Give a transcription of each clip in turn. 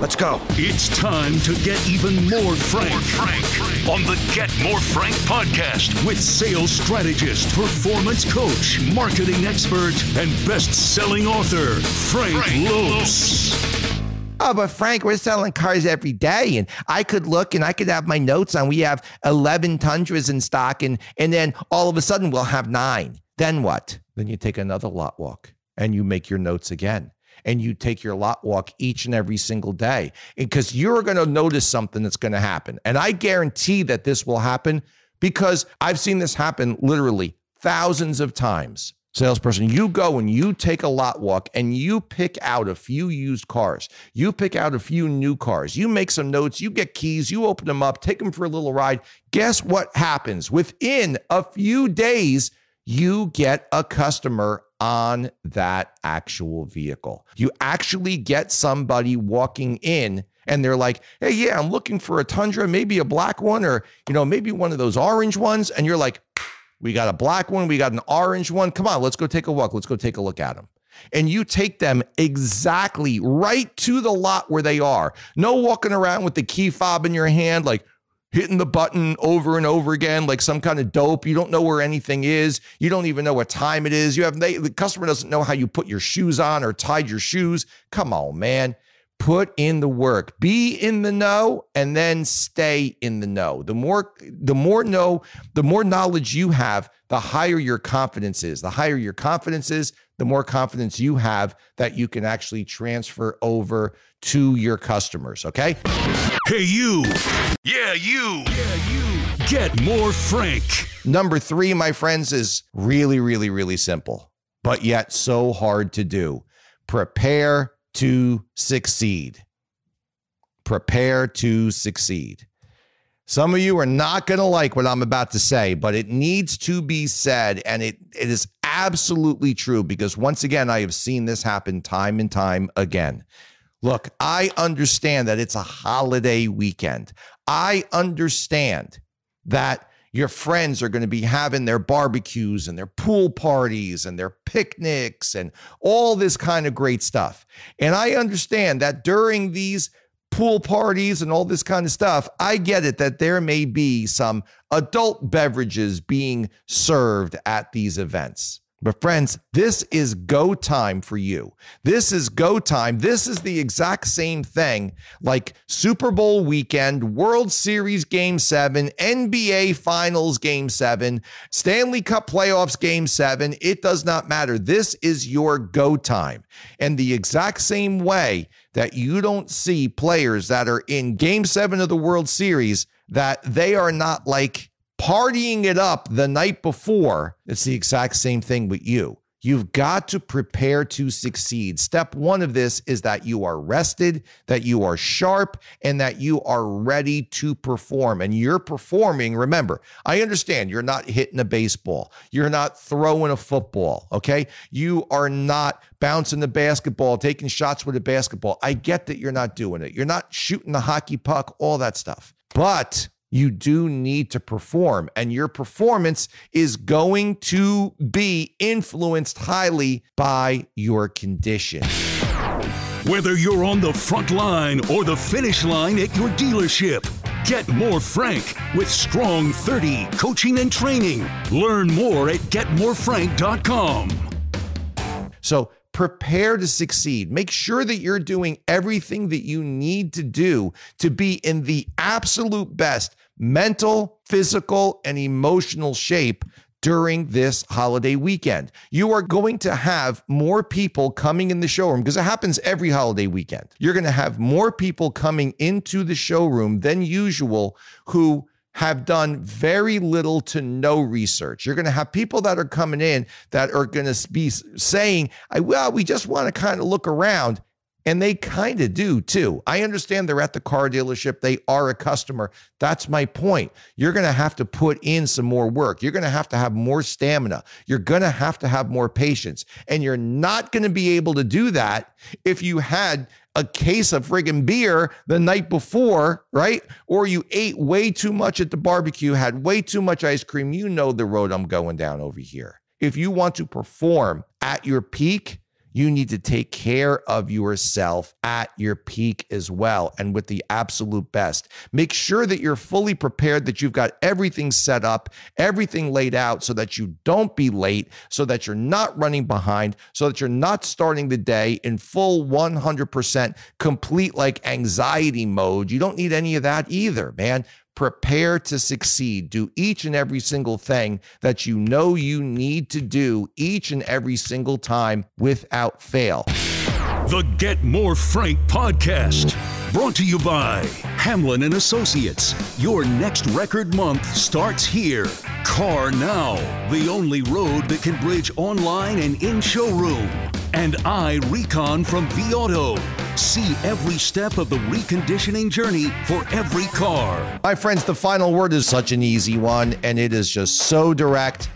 Let's go. It's time to get even more frank, More Frank. on the Get More Frank podcast with sales strategist, performance coach, marketing expert, and best-selling author Frank, Frank Lopes. Oh, but Frank, we're selling cars every day, and I could look and I could have my notes on. We have eleven Tundras in stock, and and then all of a sudden we'll have nine. Then what? Then you take another lot walk and you make your notes again, and you take your lot walk each and every single day, because you're going to notice something that's going to happen, and I guarantee that this will happen because I've seen this happen literally thousands of times salesperson, you go and you take a lot walk and you pick out a few used cars. You pick out a few new cars. You make some notes, you get keys, you open them up, take them for a little ride. Guess what happens? Within a few days, you get a customer on that actual vehicle. You actually get somebody walking in and they're like, "Hey, yeah, I'm looking for a Tundra, maybe a black one or, you know, maybe one of those orange ones." And you're like, we got a black one, we got an orange one. Come on, let's go take a walk. Let's go take a look at them. And you take them exactly right to the lot where they are. No walking around with the key fob in your hand, like hitting the button over and over again, like some kind of dope. You don't know where anything is. You don't even know what time it is. You have they, the customer doesn't know how you put your shoes on or tied your shoes. Come on, man put in the work be in the know and then stay in the know the more the more know the more knowledge you have the higher your confidence is the higher your confidence is the more confidence you have that you can actually transfer over to your customers okay Hey, you. Yeah, you. Yeah, you. Get more frank. number 3 my friends is really really really simple but yet so hard to do prepare to succeed prepare to succeed Some of you are not going to like what I'm about to say, but it needs to be said. And it, it is absolutely true because once again, I have seen this happen time and time again. Look, I understand that it's a holiday weekend. I understand that your friends are going to be having their barbecues and their pool parties and their picnics and all this kind of great stuff. And I understand that during these pool parties and all this kind of stuff, I get it that there may be some adult beverages being served at these events. But friends, this is go time for you. This is go time. This is the exact same thing like Super Bowl weekend, World Series game seven, NBA Finals game seven, Stanley Cup playoffs game seven. It does not matter. This is your go time. And the exact same way that you don't see players that are in game seven of the World Series, that they are not like, partying it up the night before, it's the exact same thing with you. You've got to prepare to succeed. Step one of this is that you are rested, that you are sharp, and that you are ready to perform. And you're performing. Remember, I understand you're not hitting a baseball, you're not throwing a football, okay? You are not bouncing the basketball, taking shots with a basketball. I get that you're not doing it. You're not shooting the hockey puck, all that stuff. But you do need to perform, and your performance is going to be influenced highly by your condition. Whether you're on the front line or the finish line at your dealership, get more frank with Strong 30 coaching and training. Learn more at getmorefrank.com. So prepare to succeed. Make sure that you're doing everything that you need to do to be in the absolute best mental, physical, and emotional shape during this holiday weekend. You are going to have more people coming in the showroom because it happens every holiday weekend. You're going to have more people coming into the showroom than usual who have done very little to no research. You're going to have people that are coming in that are going to be saying, "I well, we just want to kind of look around. And they kind of do too. I understand they're at the car dealership, they are a customer. That's my point. You're going to have to put in some more work. You're going to have to have more stamina. You're going to have to have more patience. And you're not going to be able to do that if you had a case of friggin' beer the night before, right? Or you ate way too much at the barbecue, had way too much ice cream. You know the road I'm going down over here. If you want to perform at your peak, you need to take care of yourself at your peak as well and with the absolute best. Make sure that you're fully prepared, that you've got everything set up, everything laid out so that you don't be late, so that you're not running behind, so that you're not starting the day in full 100% complete like anxiety mode. You don't need any of that either, man prepare to succeed. Do each and every single thing that you know you need to do each and every single time without fail. The Get More Frank podcast. Brought to you by Hamlin and Associates. Your next record month starts here. CarNow, the only road that can bridge online and in showroom. And I Recon from vAuto. See every step of the reconditioning journey for every car. My friends, the final word is such an easy one, and it is just so direct.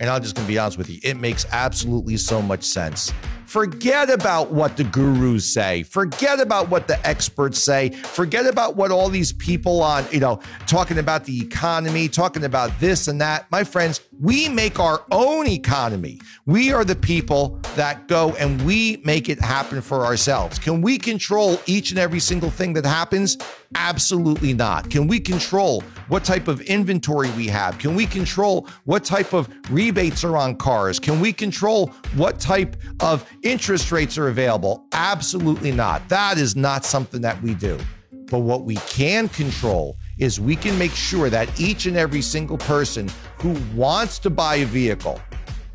And I'm just going to be honest with you, it makes absolutely so much sense. Forget about what the gurus say. Forget about what the experts say. Forget about what all these people on, you know, talking about the economy, talking about this and that. My friends, we make our own economy. We are the people that go and we make it happen for ourselves. Can we control each and every single thing that happens? Absolutely not. Can we control what type of inventory we have? Can we control what type of rebates are on cars? Can we control what type of interest rates are available? Absolutely not. That is not something that we do. But what we can control is we can make sure that each and every single person who wants to buy a vehicle,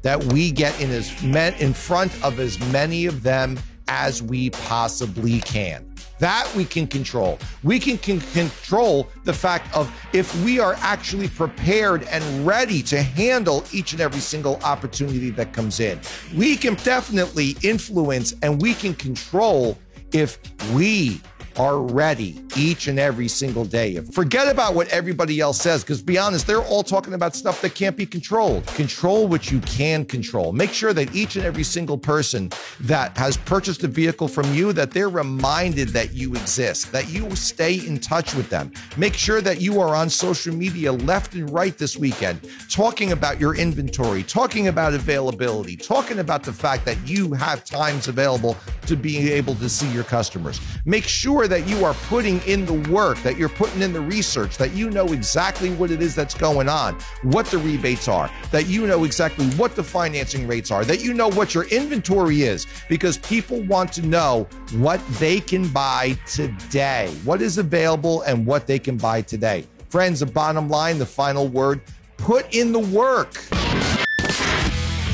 that we get in as in front of as many of them as we possibly can. That we can control. We can, can, control the fact of if we are actually prepared and ready to handle each and every single opportunity that comes in. We can definitely influence and we can control if we are ready each and every single day. Forget about what everybody else says, because be honest, they're all talking about stuff that can't be controlled. Control what you can control. Make sure that each and every single person that has purchased a vehicle from you, that they're reminded that you exist, that you stay in touch with them. Make sure that you are on social media left and right this weekend, talking about your inventory, talking about availability, talking about the fact that you have times available to be able to see your customers. Make sure that you are putting in the work, that you're putting in the research, that you know exactly what it is that's going on, what the rebates are, that you know exactly what the financing rates are, that you know what your inventory is, because people want to know what they can buy today, what is available and what they can buy today. Friends, the bottom line, the final word put in the work.